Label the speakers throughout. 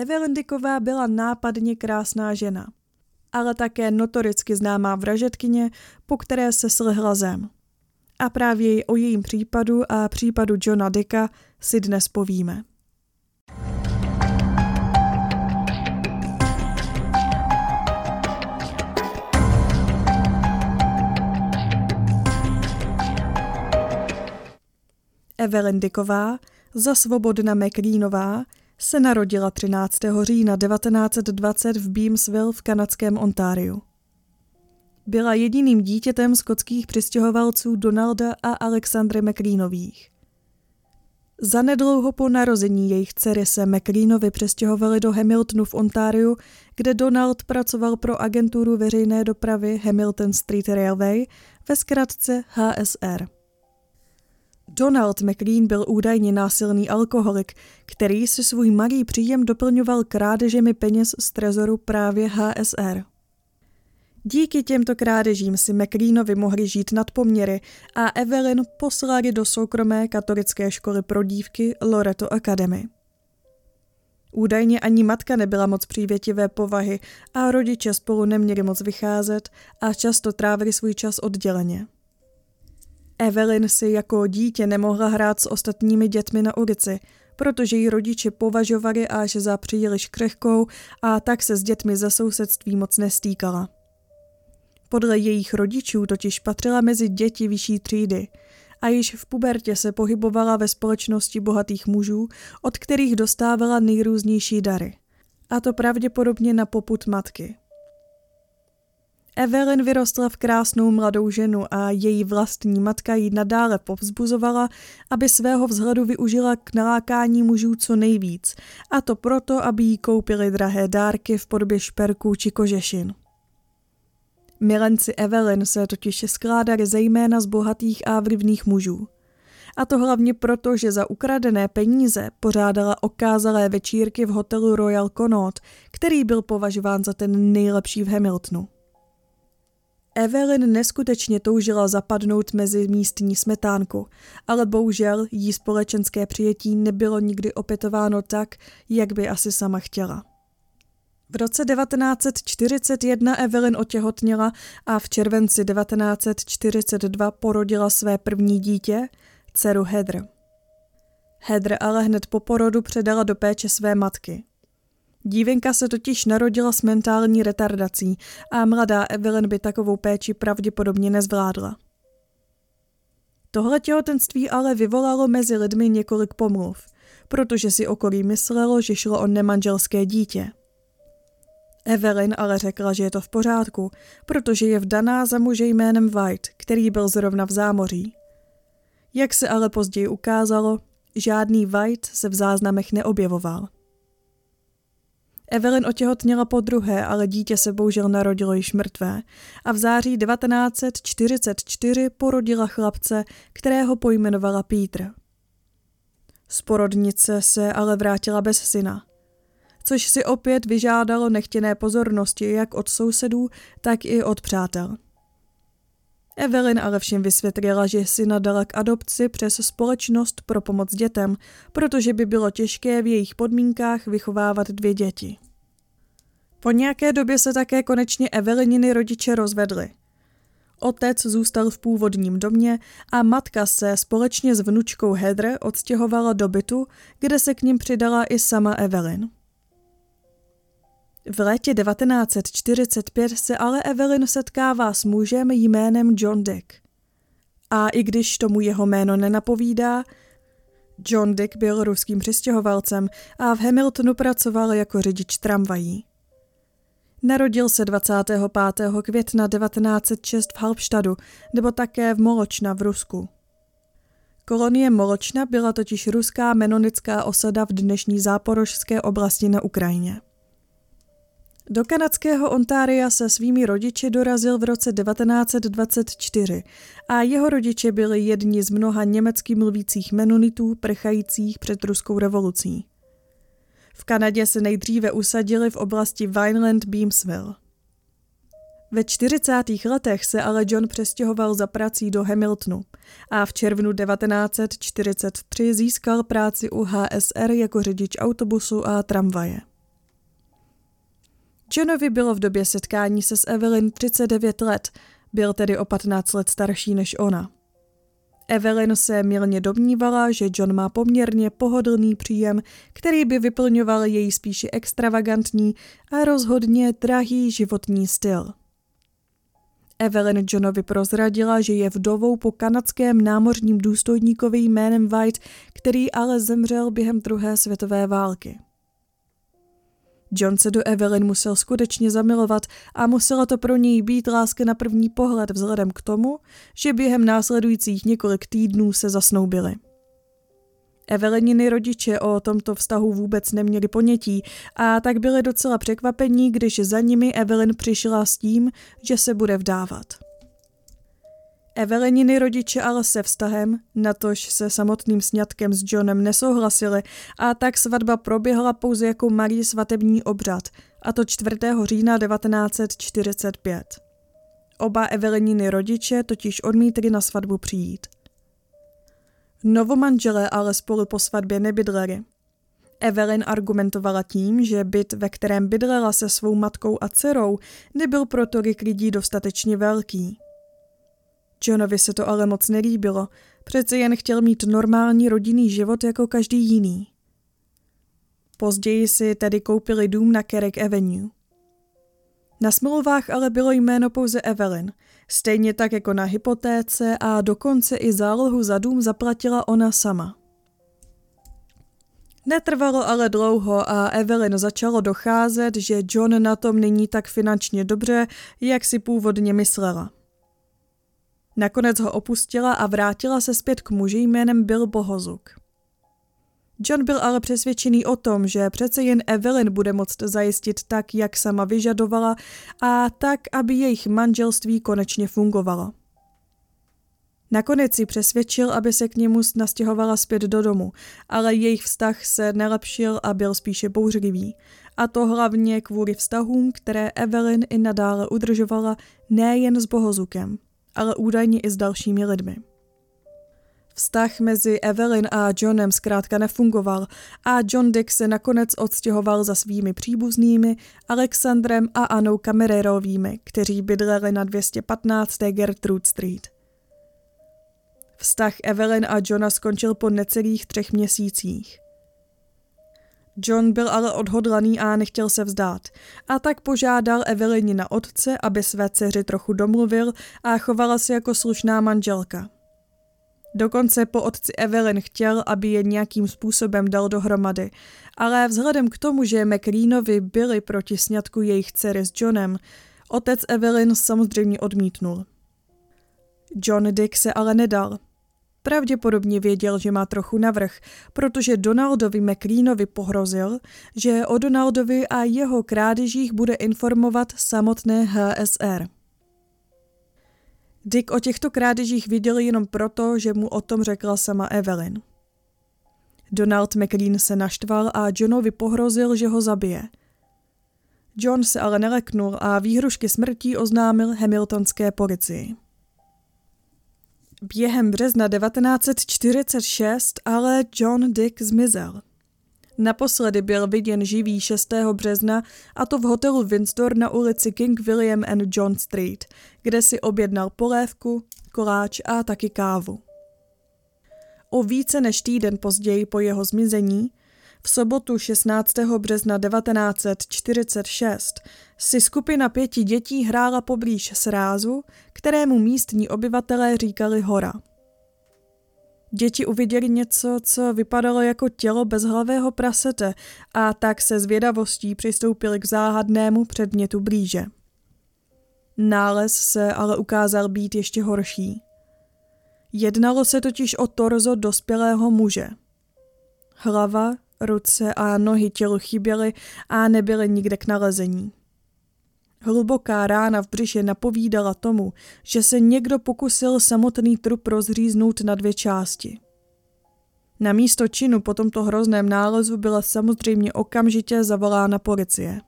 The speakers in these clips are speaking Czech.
Speaker 1: Evelyn Dicková byla nápadně krásná žena, ale také notoricky známá vražetkyně, po které se slehla zem. A právě o jejím případu a případu Johna Dicka si dnes povíme. Evelyn Dicková, za Svobodna McLeanová, se narodila 13. října 1920 v Beamsville v kanadském Ontáriu. Byla jediným dítětem skotských přistěhovalců Donalda a Alexandry McLeanových. Zanedlouho po narození jejich dcery se McLeanovi přestěhovali do Hamiltonu v Ontáriu, kde Donald pracoval pro agenturu veřejné dopravy Hamilton Street Railway, ve zkratce HSR. Donald McLean byl údajně násilný alkoholik, který si svůj malý příjem doplňoval krádežemi peněz z trezoru právě HSR. Díky těmto krádežím si McLeanovi mohli žít nad poměry a Evelyn poslali do soukromé katolické školy pro dívky Loreto Academy. Údajně ani matka nebyla moc přívětivé povahy a rodiče spolu neměli moc vycházet a často trávili svůj čas odděleně. Evelyn si jako dítě nemohla hrát s ostatními dětmi na ulici, protože ji rodiče považovali až za příliš křehkou a tak se s dětmi ze sousedství moc nestýkala. Podle jejich rodičů totiž patřila mezi děti vyšší třídy a již v pubertě se pohybovala ve společnosti bohatých mužů, od kterých dostávala nejrůznější dary. A to pravděpodobně na poput matky. Evelyn vyrostla v krásnou mladou ženu a její vlastní matka ji nadále povzbuzovala, aby svého vzhledu využila k nalákání mužů co nejvíc, a to proto, aby jí koupili drahé dárky v podobě šperků či kožešin. Milenci Evelyn se totiž skládali zejména z bohatých a vlivných mužů. A to hlavně proto, že za ukradené peníze pořádala okázalé večírky v hotelu Royal Connaught, který byl považován za ten nejlepší v Hamiltonu. Evelyn neskutečně toužila zapadnout mezi místní smetánku, ale bohužel jí společenské přijetí nebylo nikdy opětováno tak, jak by asi sama chtěla. V roce 1941 Evelyn otěhotněla a v červenci 1942 porodila své první dítě, dceru Heather. Heather ale hned po porodu předala do péče své matky. Dívenka se totiž narodila s mentální retardací a mladá Evelyn by takovou péči pravděpodobně nezvládla. Tohle těhotenství ale vyvolalo mezi lidmi několik pomluv, protože si okolí myslelo, že šlo o nemanželské dítě. Evelyn ale řekla, že je to v pořádku, protože je vdaná za muže jménem White, který byl zrovna v zámoří. Jak se ale později ukázalo, žádný White se v záznamech neobjevoval. Evelyn otěhotněla po druhé, ale dítě se bohužel narodilo již mrtvé a v září 1944 porodila chlapce, kterého pojmenovala Peter. Z porodnice se ale vrátila bez syna, což si opět vyžádalo nechtěné pozornosti jak od sousedů, tak i od přátel. Evelyn ale všem vysvětlila, že syna dala k adopci přes společnost pro pomoc dětem, protože by bylo těžké v jejich podmínkách vychovávat dvě děti. Po nějaké době se také konečně Evelyniny rodiče rozvedli. Otec zůstal v původním domě a matka se společně s vnučkou Heather odstěhovala do bytu, kde se k ním přidala i sama Evelyn. V létě 1945 se ale Evelyn setkává s mužem jménem John Dick. A i když tomu jeho jméno nenapovídá, John Dick byl ruským přistěhovalcem a v Hamiltonu pracoval jako řidič tramvají. Narodil se 25. května 1906 v Halbštadu nebo také v Moločna v Rusku. Kolonie Moločna byla totiž ruská menonická osada v dnešní záporožské oblasti na Ukrajině. Do kanadského Ontária se svými rodiči dorazil v roce 1924 a jeho rodiče byli jedni z mnoha německy mluvících menonitů prchajících před ruskou revolucí. V Kanadě se nejdříve usadili v oblasti Vineland Beamsville. Ve 40. letech se ale John přestěhoval za prací do Hamiltonu a v červnu 1943 získal práci u HSR jako řidič autobusu a tramvaje. Johnovi bylo v době setkání se s Evelyn 39 let, byl tedy o 15 let starší než ona. Evelyn se milně domnívala, že John má poměrně pohodlný příjem, který by vyplňoval její spíše extravagantní a rozhodně drahý životní styl. Evelyn Johnovi prozradila, že je vdovou po kanadském námořním důstojníkovi jménem White, který ale zemřel během druhé světové války. John se do Evelyn musel skutečně zamilovat a musela to pro něj být láska na první pohled vzhledem k tomu, že během následujících několik týdnů se zasnoubili. Evelyniny rodiče o tomto vztahu vůbec neměli ponětí a tak byli docela překvapení, když za nimi Evelyn přišla s tím, že se bude vdávat. Evelyniny rodiče ale se vztahem, natož se samotným sňatkem s Johnem nesouhlasili a tak svatba proběhla pouze jako malý svatební obřad, a to 4. října 1945. Oba Evelyniny rodiče totiž odmítli na svatbu přijít. Novomanželé ale spolu po svatbě nebydleli. Evelyn argumentovala tím, že byt, ve kterém bydlela se svou matkou a dcerou, nebyl pro tolik lidí dostatečně velký. Johnovi se to ale moc nelíbilo, přece jen chtěl mít normální rodinný život jako každý jiný. Později si tedy koupili dům na Kerek Avenue. Na smlouvách ale bylo jméno pouze Evelyn, stejně tak jako na hypotéce a dokonce i zálohu za dům zaplatila ona sama. Netrvalo ale dlouho a Evelyn začalo docházet, že John na tom není tak finančně dobře, jak si původně myslela. Nakonec ho opustila a vrátila se zpět k muži jménem Bill Bohozuk. John byl ale přesvědčený o tom, že přece jen Evelyn bude moct zajistit tak, jak sama vyžadovala a tak, aby jejich manželství konečně fungovalo. Nakonec si přesvědčil, aby se k němu nastěhovala zpět do domu, ale jejich vztah se nelepšil a byl spíše bouřlivý. A to hlavně kvůli vztahům, které Evelyn i nadále udržovala nejen s Bohozukem ale údajně i s dalšími lidmi. Vztah mezi Evelyn a Johnem zkrátka nefungoval a John Dick se nakonec odstěhoval za svými příbuznými Alexandrem a Anou Kamererovými, kteří bydleli na 215. Gertrude Street. Vztah Evelyn a Johna skončil po necelých třech měsících. John byl ale odhodlaný a nechtěl se vzdát. A tak požádal Evelyn na otce, aby své dceři trochu domluvil a chovala se jako slušná manželka. Dokonce po otci Evelyn chtěl, aby je nějakým způsobem dal dohromady, ale vzhledem k tomu, že McLeanovi byli proti sňatku jejich dcery s Johnem, otec Evelyn samozřejmě odmítnul. John Dick se ale nedal – Pravděpodobně věděl, že má trochu navrh, protože Donaldovi McLeanovi pohrozil, že o Donaldovi a jeho krádežích bude informovat samotné HSR. Dick o těchto krádežích viděl jenom proto, že mu o tom řekla sama Evelyn. Donald McLean se naštval a Johnovi pohrozil, že ho zabije. John se ale neleknul a výhrušky smrtí oznámil hamiltonské policii. Během března 1946 ale John Dick zmizel. Naposledy byl viděn živý 6. března a to v hotelu Windsor na ulici King William and John Street, kde si objednal polévku, koláč a taky kávu. O více než týden později po jeho zmizení v sobotu 16. března 1946 si skupina pěti dětí hrála poblíž srázu, kterému místní obyvatelé říkali hora. Děti uviděli něco, co vypadalo jako tělo bezhlavého prasete a tak se zvědavostí přistoupili k záhadnému předmětu blíže. Nález se ale ukázal být ještě horší. Jednalo se totiž o torzo dospělého muže. Hlava, ruce a nohy tělu chyběly a nebyly nikde k nalezení. Hluboká rána v břiše napovídala tomu, že se někdo pokusil samotný trup rozříznout na dvě části. Na místo činu po tomto hrozném nálezu byla samozřejmě okamžitě zavolána policie.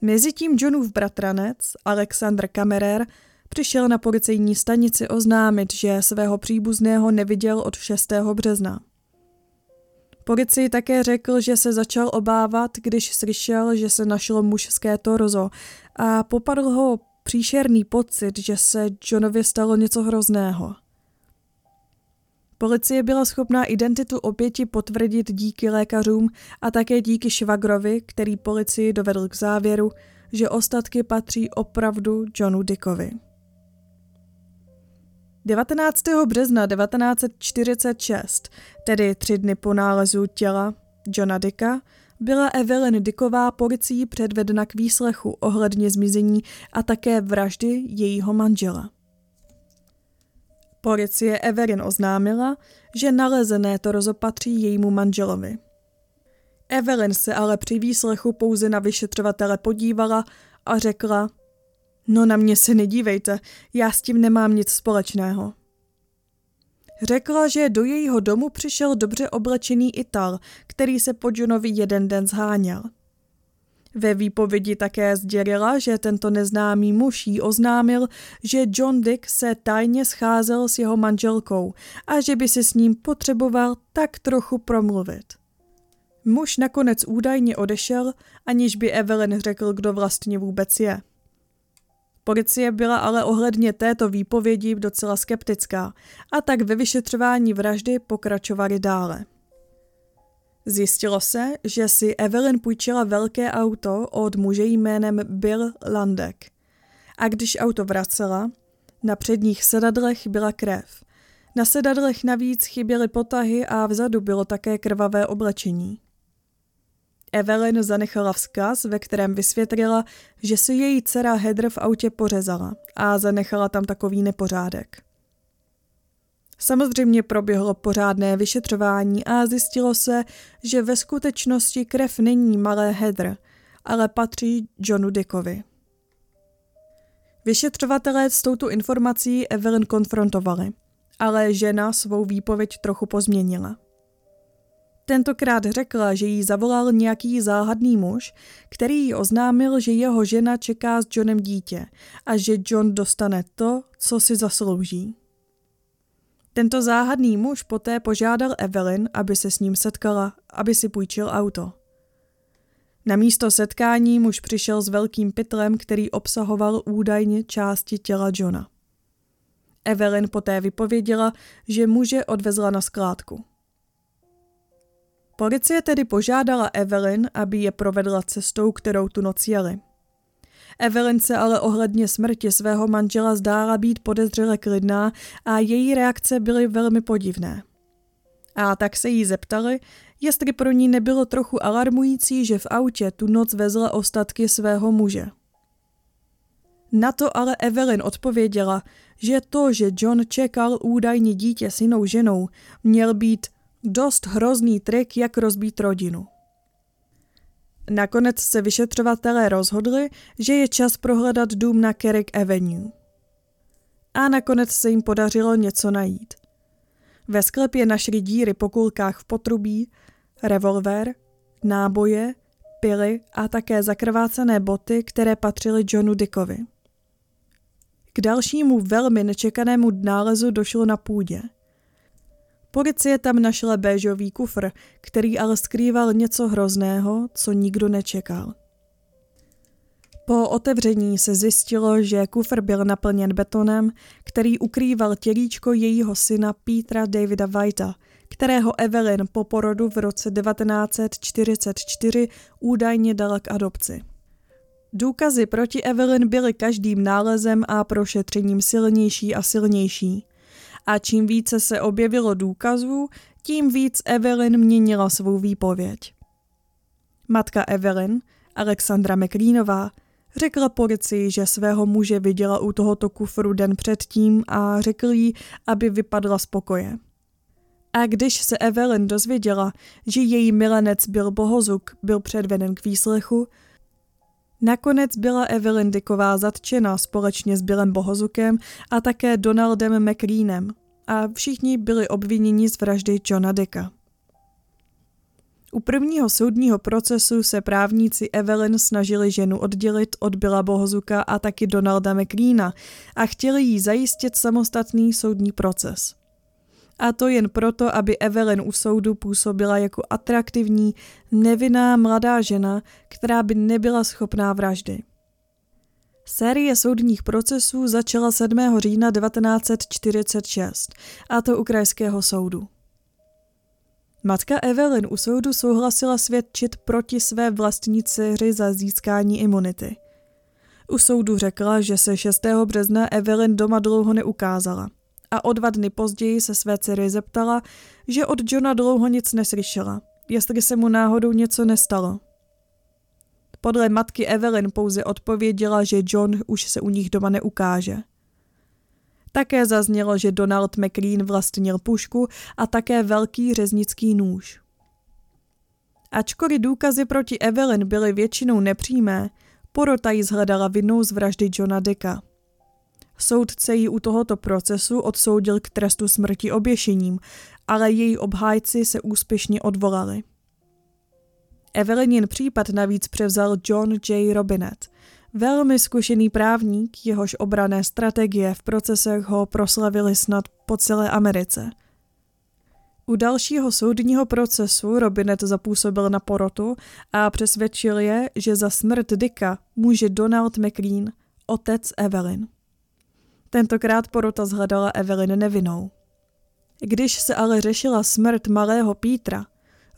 Speaker 1: Mezitím Johnův bratranec, Alexandr Kamerer, přišel na policejní stanici oznámit, že svého příbuzného neviděl od 6. března. Policii také řekl, že se začal obávat, když slyšel, že se našlo mužské torzo a popadl ho příšerný pocit, že se Johnovi stalo něco hrozného. Policie byla schopná identitu oběti potvrdit díky lékařům a také díky švagrovi, který policii dovedl k závěru, že ostatky patří opravdu Johnu Dickovi. 19. března 1946, tedy tři dny po nálezu těla Johna Dicka, byla Evelyn Dicková policií předvedena k výslechu ohledně zmizení a také vraždy jejího manžela. Policie Evelyn oznámila, že nalezené to rozopatří jejímu manželovi. Evelyn se ale při výslechu pouze na vyšetřovatele podívala a řekla, no na mě se nedívejte, já s tím nemám nic společného. Řekla, že do jejího domu přišel dobře oblečený Ital, který se po Johnovi jeden den zháněl. Ve výpovědi také sdělila, že tento neznámý muž jí oznámil, že John Dick se tajně scházel s jeho manželkou a že by se s ním potřeboval tak trochu promluvit. Muž nakonec údajně odešel, aniž by Evelyn řekl, kdo vlastně vůbec je. Policie byla ale ohledně této výpovědi docela skeptická a tak ve vyšetřování vraždy pokračovali dále. Zjistilo se, že si Evelyn půjčila velké auto od muže jménem Bill Landek. A když auto vracela, na předních sedadlech byla krev. Na sedadlech navíc chyběly potahy a vzadu bylo také krvavé oblečení. Evelyn zanechala vzkaz, ve kterém vysvětlila, že si její dcera Heather v autě pořezala a zanechala tam takový nepořádek. Samozřejmě proběhlo pořádné vyšetřování a zjistilo se, že ve skutečnosti krev není malé Heather, ale patří Johnu Dickovi. Vyšetřovatelé s touto informací Evelyn konfrontovali, ale žena svou výpověď trochu pozměnila. Tentokrát řekla, že jí zavolal nějaký záhadný muž, který jí oznámil, že jeho žena čeká s Johnem dítě a že John dostane to, co si zaslouží. Tento záhadný muž poté požádal Evelyn, aby se s ním setkala, aby si půjčil auto. Na místo setkání muž přišel s velkým pytlem, který obsahoval údajně části těla Johna. Evelyn poté vypověděla, že muže odvezla na skládku. Policie tedy požádala Evelyn, aby je provedla cestou, kterou tu noc jeli. Evelyn se ale ohledně smrti svého manžela zdála být podezřele klidná a její reakce byly velmi podivné. A tak se jí zeptali, jestli pro ní nebylo trochu alarmující, že v autě tu noc vezla ostatky svého muže. Na to ale Evelyn odpověděla, že to, že John čekal údajně dítě s jinou ženou, měl být dost hrozný trik, jak rozbít rodinu. Nakonec se vyšetřovatelé rozhodli, že je čas prohledat dům na Carrick Avenue. A nakonec se jim podařilo něco najít. Ve sklepě našli díry po kulkách v potrubí, revolver, náboje, pily a také zakrvácené boty, které patřily Johnu Dickovi. K dalšímu velmi nečekanému nálezu došlo na půdě – Policie tam našla béžový kufr, který ale skrýval něco hrozného, co nikdo nečekal. Po otevření se zjistilo, že kufr byl naplněn betonem, který ukrýval tělíčko jejího syna Petra Davida Whitea, kterého Evelyn po porodu v roce 1944 údajně dala k adopci. Důkazy proti Evelyn byly každým nálezem a prošetřením silnější a silnější a čím více se objevilo důkazů, tím víc Evelyn měnila svou výpověď. Matka Evelyn, Alexandra McLeanová, řekla policii, že svého muže viděla u tohoto kufru den předtím a řekl jí, aby vypadla z pokoje. A když se Evelyn dozvěděla, že její milenec byl Bohozuk byl předveden k výslechu, Nakonec byla Evelyn Dicková zatčena společně s Billem Bohozukem a také Donaldem McLeanem a všichni byli obviněni z vraždy Johna Dicka. U prvního soudního procesu se právníci Evelyn snažili ženu oddělit od Billa Bohozuka a taky Donalda McLeana a chtěli jí zajistit samostatný soudní proces. A to jen proto, aby Evelyn u soudu působila jako atraktivní, nevinná mladá žena, která by nebyla schopná vraždy. Série soudních procesů začala 7. října 1946, a to u krajského soudu. Matka Evelyn u soudu souhlasila svědčit proti své vlastní dceři za získání imunity. U soudu řekla, že se 6. března Evelyn doma dlouho neukázala a o dva dny později se své dcery zeptala, že od Johna dlouho nic neslyšela, jestli se mu náhodou něco nestalo. Podle matky Evelyn pouze odpověděla, že John už se u nich doma neukáže. Také zaznělo, že Donald McLean vlastnil pušku a také velký řeznický nůž. Ačkoliv důkazy proti Evelyn byly většinou nepřímé, porota ji zhledala vinnou z vraždy Johna Dicka. Soudce ji u tohoto procesu odsoudil k trestu smrti oběšením, ale její obhájci se úspěšně odvolali. Evelynin případ navíc převzal John J. Robinet, velmi zkušený právník, jehož obrané strategie v procesech ho proslavili snad po celé Americe. U dalšího soudního procesu Robinet zapůsobil na porotu a přesvědčil je, že za smrt Dicka může Donald McLean, otec Evelyn. Tentokrát porota zhledala Evelyn nevinou. Když se ale řešila smrt malého Pítra,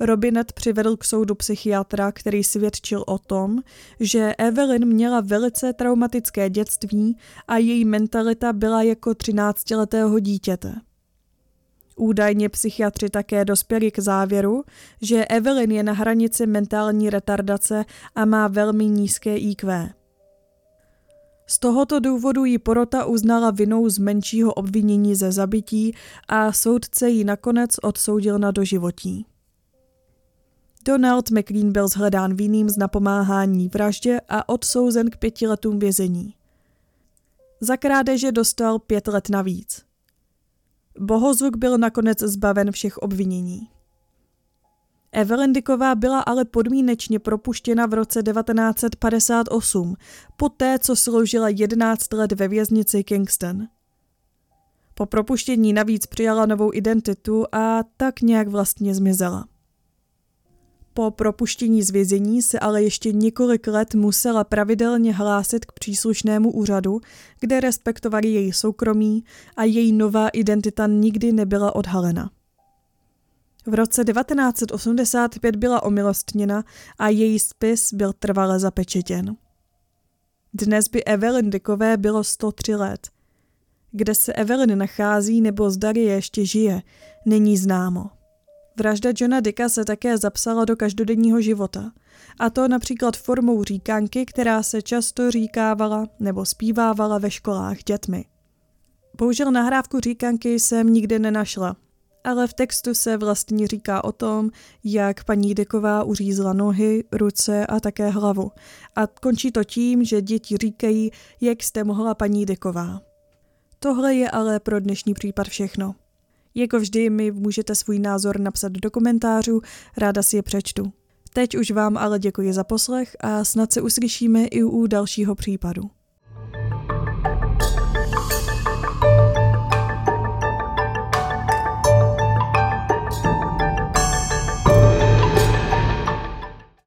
Speaker 1: Robinet přivedl k soudu psychiatra, který svědčil o tom, že Evelyn měla velice traumatické dětství a její mentalita byla jako 13-letého dítěte. Údajně psychiatři také dospěli k závěru, že Evelyn je na hranici mentální retardace a má velmi nízké IQ. Z tohoto důvodu ji porota uznala vinou z menšího obvinění ze zabití a soudce ji nakonec odsoudil na doživotí. Donald McLean byl zhledán vinným z napomáhání vraždě a odsouzen k pěti letům vězení. Za krádeže dostal pět let navíc. Bohozuk byl nakonec zbaven všech obvinění. Evelyn Dicková byla ale podmínečně propuštěna v roce 1958, poté co sloužila 11 let ve věznici Kingston. Po propuštění navíc přijala novou identitu a tak nějak vlastně zmizela. Po propuštění z vězení se ale ještě několik let musela pravidelně hlásit k příslušnému úřadu, kde respektovali její soukromí a její nová identita nikdy nebyla odhalena. V roce 1985 byla omilostněna a její spis byl trvale zapečetěn. Dnes by Evelyn Dickové bylo 103 let. Kde se Evelyn nachází nebo zdary ještě žije, není známo. Vražda Johna Dicka se také zapsala do každodenního života, a to například formou říkanky, která se často říkávala nebo zpívávala ve školách dětmi. Bohužel nahrávku říkanky jsem nikdy nenašla, ale v textu se vlastně říká o tom, jak paní Deková uřízla nohy, ruce a také hlavu. A končí to tím, že děti říkají, jak jste mohla paní Deková. Tohle je ale pro dnešní případ všechno. Jako vždy mi můžete svůj názor napsat do komentářů, ráda si je přečtu. Teď už vám ale děkuji za poslech a snad se uslyšíme i u dalšího případu.